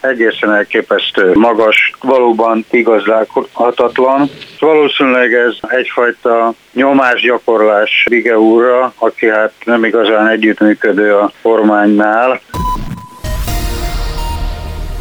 egészen elképesztő magas, valóban igazolhatatlan. Valószínűleg ez egyfajta nyomásgyakorlás Bige úrra, aki hát nem igazán együttműködő a kormánynál.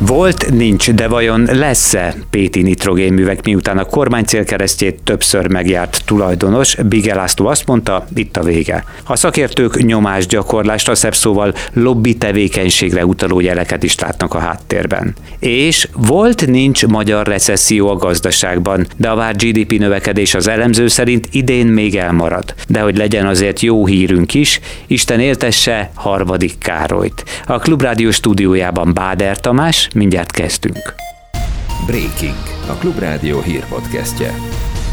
Volt, nincs, de vajon lesz-e Péti nitrogénművek, miután a kormány célkeresztjét többször megjárt tulajdonos, Bige László azt mondta, itt a vége. A szakértők nyomásgyakorlást, a szebb szóval lobby tevékenységre utaló jeleket is látnak a háttérben. És volt, nincs magyar recesszió a gazdaságban, de a várt GDP növekedés az elemző szerint idén még elmarad. De hogy legyen azért jó hírünk is, Isten éltesse harmadik Károlyt. A Klubrádió stúdiójában Báder Tamás, mindjárt kezdünk. Breaking, a Klubrádió hírpodcastje.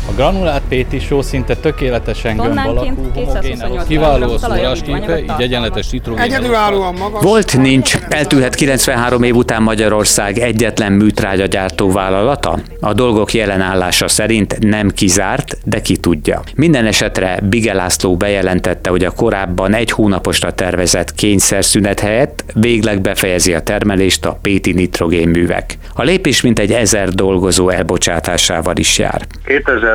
A granulát Péti só szinte tökéletesen gömb alakú, homogén, kiváló a szórásképe, így egyenletes nitrogén. Egyedülállóan magas. Volt, nincs. Eltűnhet 93 év után Magyarország egyetlen műtrágyagyártó vállalata? A dolgok jelen állása szerint nem kizárt, de ki tudja. Minden esetre Bige László bejelentette, hogy a korábban egy hónaposra tervezett kényszerszünet helyett végleg befejezi a termelést a Péti nitrogénművek. A lépés mintegy ezer dolgozó elbocsátásával is jár.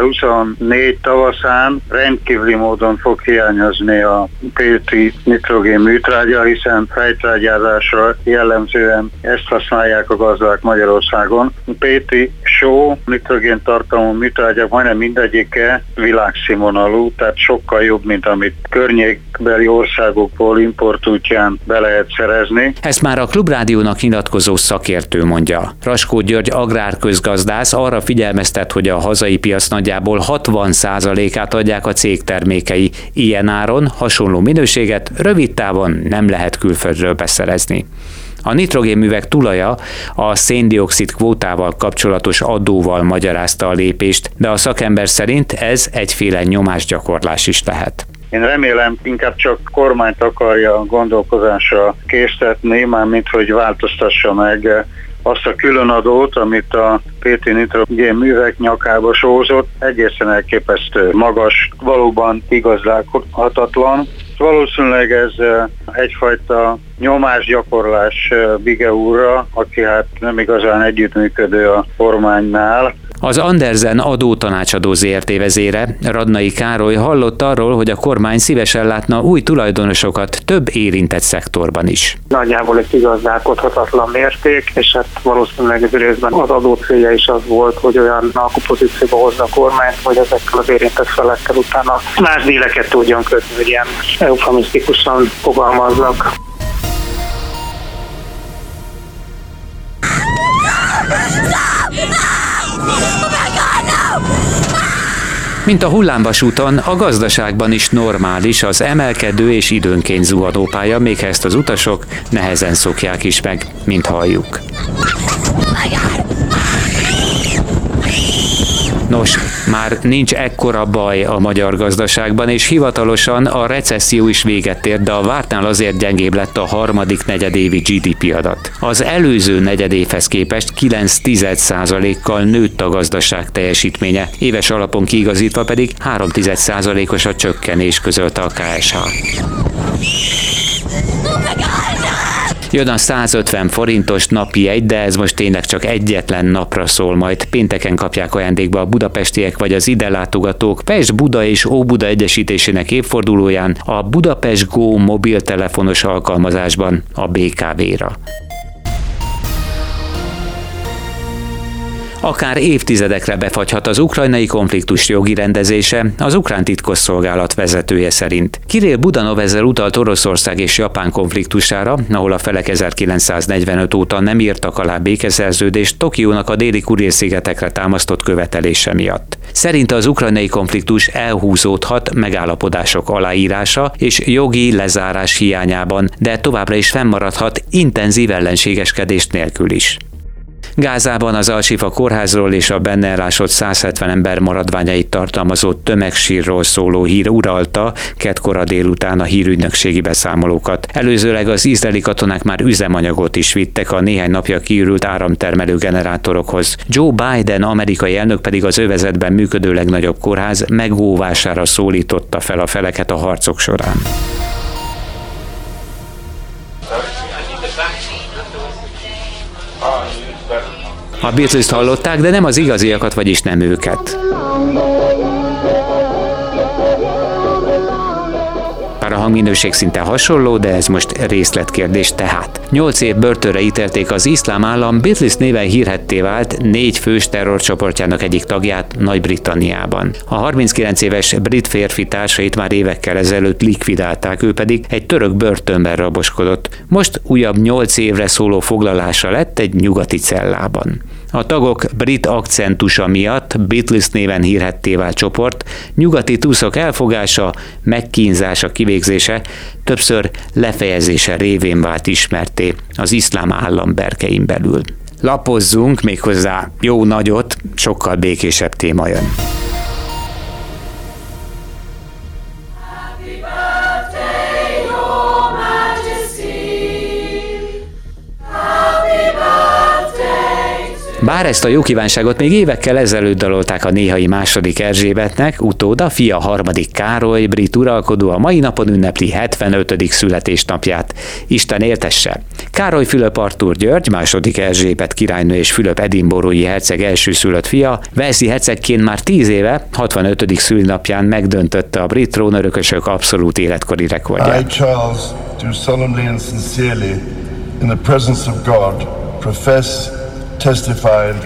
2024 tavaszán rendkívüli módon fog hiányozni a Péti nitrogén műtrágya, hiszen fejtrágyázásra jellemzően ezt használják a gazdák Magyarországon. Péti só nitrogén tartalmú műtrágyak majdnem mindegyike világszínvonalú, tehát sokkal jobb, mint amit környékbeli országokból import útján be lehet szerezni. Ezt már a Klubrádiónak nyilatkozó szakértő mondja. Raskó György agrárközgazdász arra figyelmeztet, hogy a hazai piac nagyjából 60%-át adják a cég termékei. Ilyen áron hasonló minőséget rövid távon nem lehet külföldről beszerezni. A nitrogénművek tulaja a széndiokszid kvótával kapcsolatos adóval magyarázta a lépést, de a szakember szerint ez egyféle nyomásgyakorlás is lehet. Én remélem inkább csak kormányt akarja gondolkozásra késztetni, mármint hogy változtassa meg azt a különadót, amit a PT Nitrogén művek nyakába sózott, egészen elképesztő magas, valóban igazolhatatlan. Valószínűleg ez egyfajta nyomásgyakorlás Bige úrra, aki hát nem igazán együttműködő a kormánynál, az Andersen adótanácsadó ZRT vezére, Radnai Károly hallott arról, hogy a kormány szívesen látna új tulajdonosokat több érintett szektorban is. Nagyjából egy igazdálkodhatatlan mérték, és hát valószínűleg ez részben az adó célja is az volt, hogy olyan alkupozícióba hozza a kormányt, hogy ezekkel az érintett felekkel utána más díleket tudjon kötni, hogy ilyen eufemisztikusan fogalmaznak. Mint a hullámvasúton, a gazdaságban is normális az emelkedő és időnként zuhanó pálya, még ezt az utasok nehezen szokják is meg, mint halljuk. Nos, már nincs ekkora baj a magyar gazdaságban, és hivatalosan a recesszió is véget ért, de a vártnál azért gyengébb lett a harmadik negyedévi GDP adat. Az előző negyedévhez képest 9% kal nőtt a gazdaság teljesítménye, éves alapon kiigazítva pedig 3% os a csökkenés közölte a KSH. Jön a 150 forintos napi egy, de ez most tényleg csak egyetlen napra szól majd. Pénteken kapják ajándékba a budapestiek vagy az ide látogatók Pest Buda és Óbuda egyesítésének évfordulóján a Budapest Go mobiltelefonos alkalmazásban a BKV-ra. Akár évtizedekre befagyhat az ukrajnai konfliktus jogi rendezése, az ukrán titkosszolgálat vezetője szerint. Kirill Budanov ezzel utalt Oroszország és Japán konfliktusára, ahol a felek 1945 óta nem írtak alá békeszerződést Tokiónak a déli Kuril-szigetekre támasztott követelése miatt. Szerinte az ukrajnai konfliktus elhúzódhat megállapodások aláírása és jogi lezárás hiányában, de továbbra is fennmaradhat intenzív ellenségeskedést nélkül is. Gázában az Alsifa kórházról és a benne elásott 170 ember maradványait tartalmazó tömegsírról szóló hír uralta kedkora délután a hírügynökségi beszámolókat. Előzőleg az izraeli katonák már üzemanyagot is vittek a néhány napja kiürült áramtermelő generátorokhoz. Joe Biden amerikai elnök pedig az övezetben működő legnagyobb kórház megóvására szólította fel a feleket a harcok során. A Beatles-t hallották, de nem az igaziakat, vagyis nem őket. Bár a hangminőség szinte hasonló, de ez most részletkérdés tehát. Nyolc év börtönre ítélték az iszlám állam Beatles néven hírhetté vált négy fős terrorcsoportjának egyik tagját Nagy-Britanniában. A 39 éves brit férfi társait már évekkel ezelőtt likvidálták, ő pedig egy török börtönben raboskodott. Most újabb nyolc évre szóló foglalása lett egy nyugati cellában. A tagok brit akcentusa miatt Beatles néven hírhetté vált csoport, nyugati túszok elfogása, megkínzása, kivégzése, többször lefejezése révén vált ismerté az iszlám állam berkein belül. Lapozzunk méghozzá jó nagyot, sokkal békésebb téma jön. Bár ezt a jó kívánságot még évekkel ezelőtt dalolták a néhai második Erzsébetnek, utóda fia harmadik Károly, brit uralkodó a mai napon ünnepli 75. születésnapját. Isten éltesse! Károly Fülöp Artúr György, második Erzsébet királynő és Fülöp edinborói herceg első szülött fia, Velszi hercegként már 10 éve, 65. szülinapján megdöntötte a brit trónörökösök abszolút életkori rekordját. I, Charles, do solemnly and sincerely, in the presence of God, profess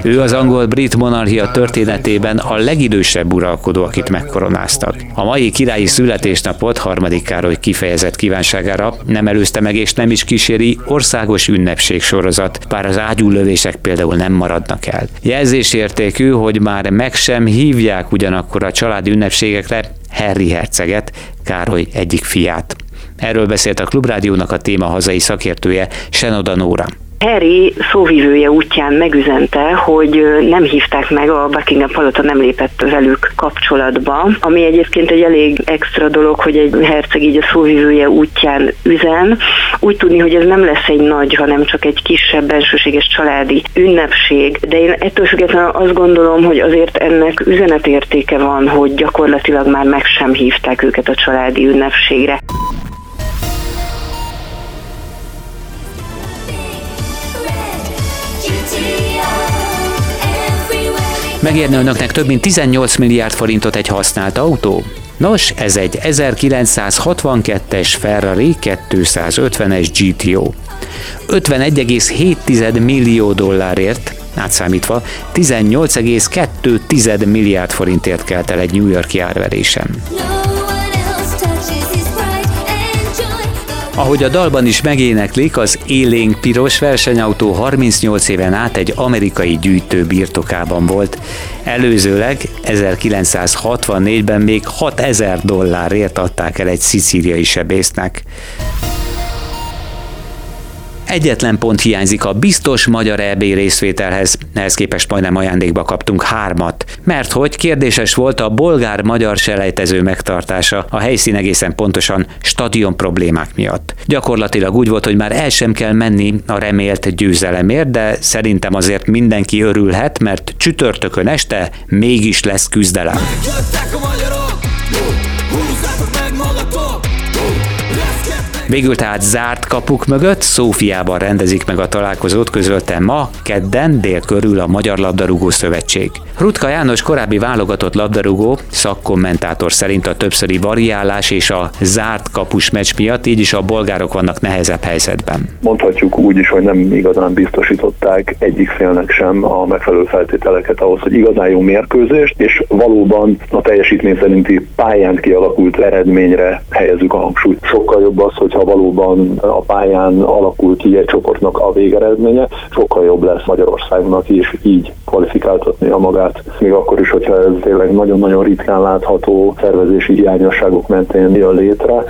ő az angol-brit monarchia történetében a legidősebb uralkodó, akit megkoronáztak. A mai királyi születésnapot harmadik Károly kifejezett kívánságára nem előzte meg és nem is kíséri országos ünnepség sorozat, bár az ágyúlövések például nem maradnak el. Jelzésértékű, hogy már meg sem hívják ugyanakkor a családi ünnepségekre Harry herceget, Károly egyik fiát. Erről beszélt a Klubrádiónak a téma hazai szakértője Senoda Nóra. Harry szóvivője útján megüzente, hogy nem hívták meg, a Buckingham palota nem lépett velük kapcsolatba, ami egyébként egy elég extra dolog, hogy egy herceg így a szóvivője útján üzen. Úgy tudni, hogy ez nem lesz egy nagy, hanem csak egy kisebb bensőséges családi ünnepség, de én ettől függetlenül azt gondolom, hogy azért ennek üzenetértéke van, hogy gyakorlatilag már meg sem hívták őket a családi ünnepségre. Megérne önöknek több mint 18 milliárd forintot egy használt autó? Nos, ez egy 1962-es Ferrari 250-es GTO. 51,7 millió dollárért, átszámítva 18,2 milliárd forintért kelt el egy New Yorki árverésen. Ahogy a dalban is megéneklik, az élénk piros versenyautó 38 éven át egy amerikai gyűjtő birtokában volt. Előzőleg 1964-ben még 6000 dollárért adták el egy szicíliai sebésznek. Egyetlen pont hiányzik a biztos magyar EB részvételhez, ehhez képest majdnem ajándékba kaptunk hármat, mert hogy kérdéses volt a bolgár-magyar selejtező megtartása, a helyszín egészen pontosan stadion problémák miatt. Gyakorlatilag úgy volt, hogy már el sem kell menni a remélt győzelemért, de szerintem azért mindenki örülhet, mert csütörtökön este mégis lesz küzdelem. Megjöttek a Végül tehát zárt kapuk mögött Szófiában rendezik meg a találkozót, közölte ma, kedden, dél körül a Magyar Labdarúgó Szövetség. Rutka János korábbi válogatott labdarúgó szakkommentátor szerint a többszöri variálás és a zárt kapus meccs miatt így is a bolgárok vannak nehezebb helyzetben. Mondhatjuk úgy is, hogy nem igazán biztosították egyik félnek sem a megfelelő feltételeket ahhoz, hogy igazán jó mérkőzést, és valóban a teljesítmény szerinti pályán kialakult eredményre helyezzük a hangsúlyt. Sokkal jobb az, hogy hogyha valóban a pályán alakul ki egy csoportnak a végeredménye, sokkal jobb lesz Magyarországnak is így kvalifikáltatni a magát, még akkor is, hogyha ez tényleg nagyon-nagyon ritkán látható szervezési hiányosságok mentén jön létre.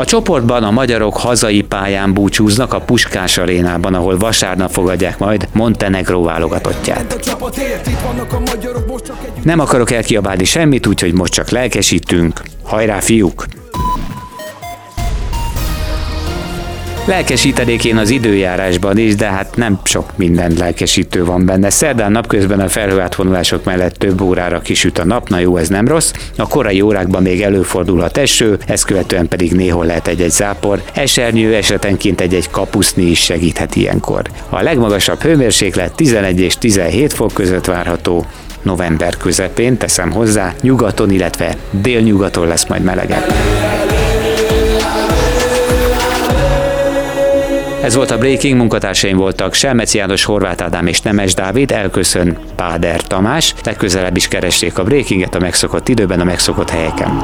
A csoportban a magyarok hazai pályán búcsúznak a Puskás arénában, ahol vasárnap fogadják majd Montenegró válogatottját. Nem akarok elkiabálni semmit, úgyhogy most csak lelkesítünk. Hajrá, fiúk! Lelkesítenék én az időjárásban is, de hát nem sok minden lelkesítő van benne. Szerdán napközben a felhőátvonulások mellett több órára kisüt a nap, na jó, ez nem rossz. A korai órákban még előfordulhat eső, ezt követően pedig néhol lehet egy-egy zápor. Esernyő esetenként egy-egy kapuszni is segíthet ilyenkor. A legmagasabb hőmérséklet 11 és 17 fok között várható, november közepén, teszem hozzá, nyugaton, illetve délnyugaton lesz majd melegebb. Ez volt a Breaking, munkatársaim voltak Selmeci János, Horváth Ádám és Nemes Dávid, elköszön Páder Tamás, legközelebb is keresték a Breakinget a megszokott időben, a megszokott helyeken.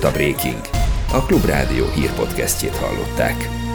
Volt a Breaking. A Klubrádió hírpodcastjét hallották.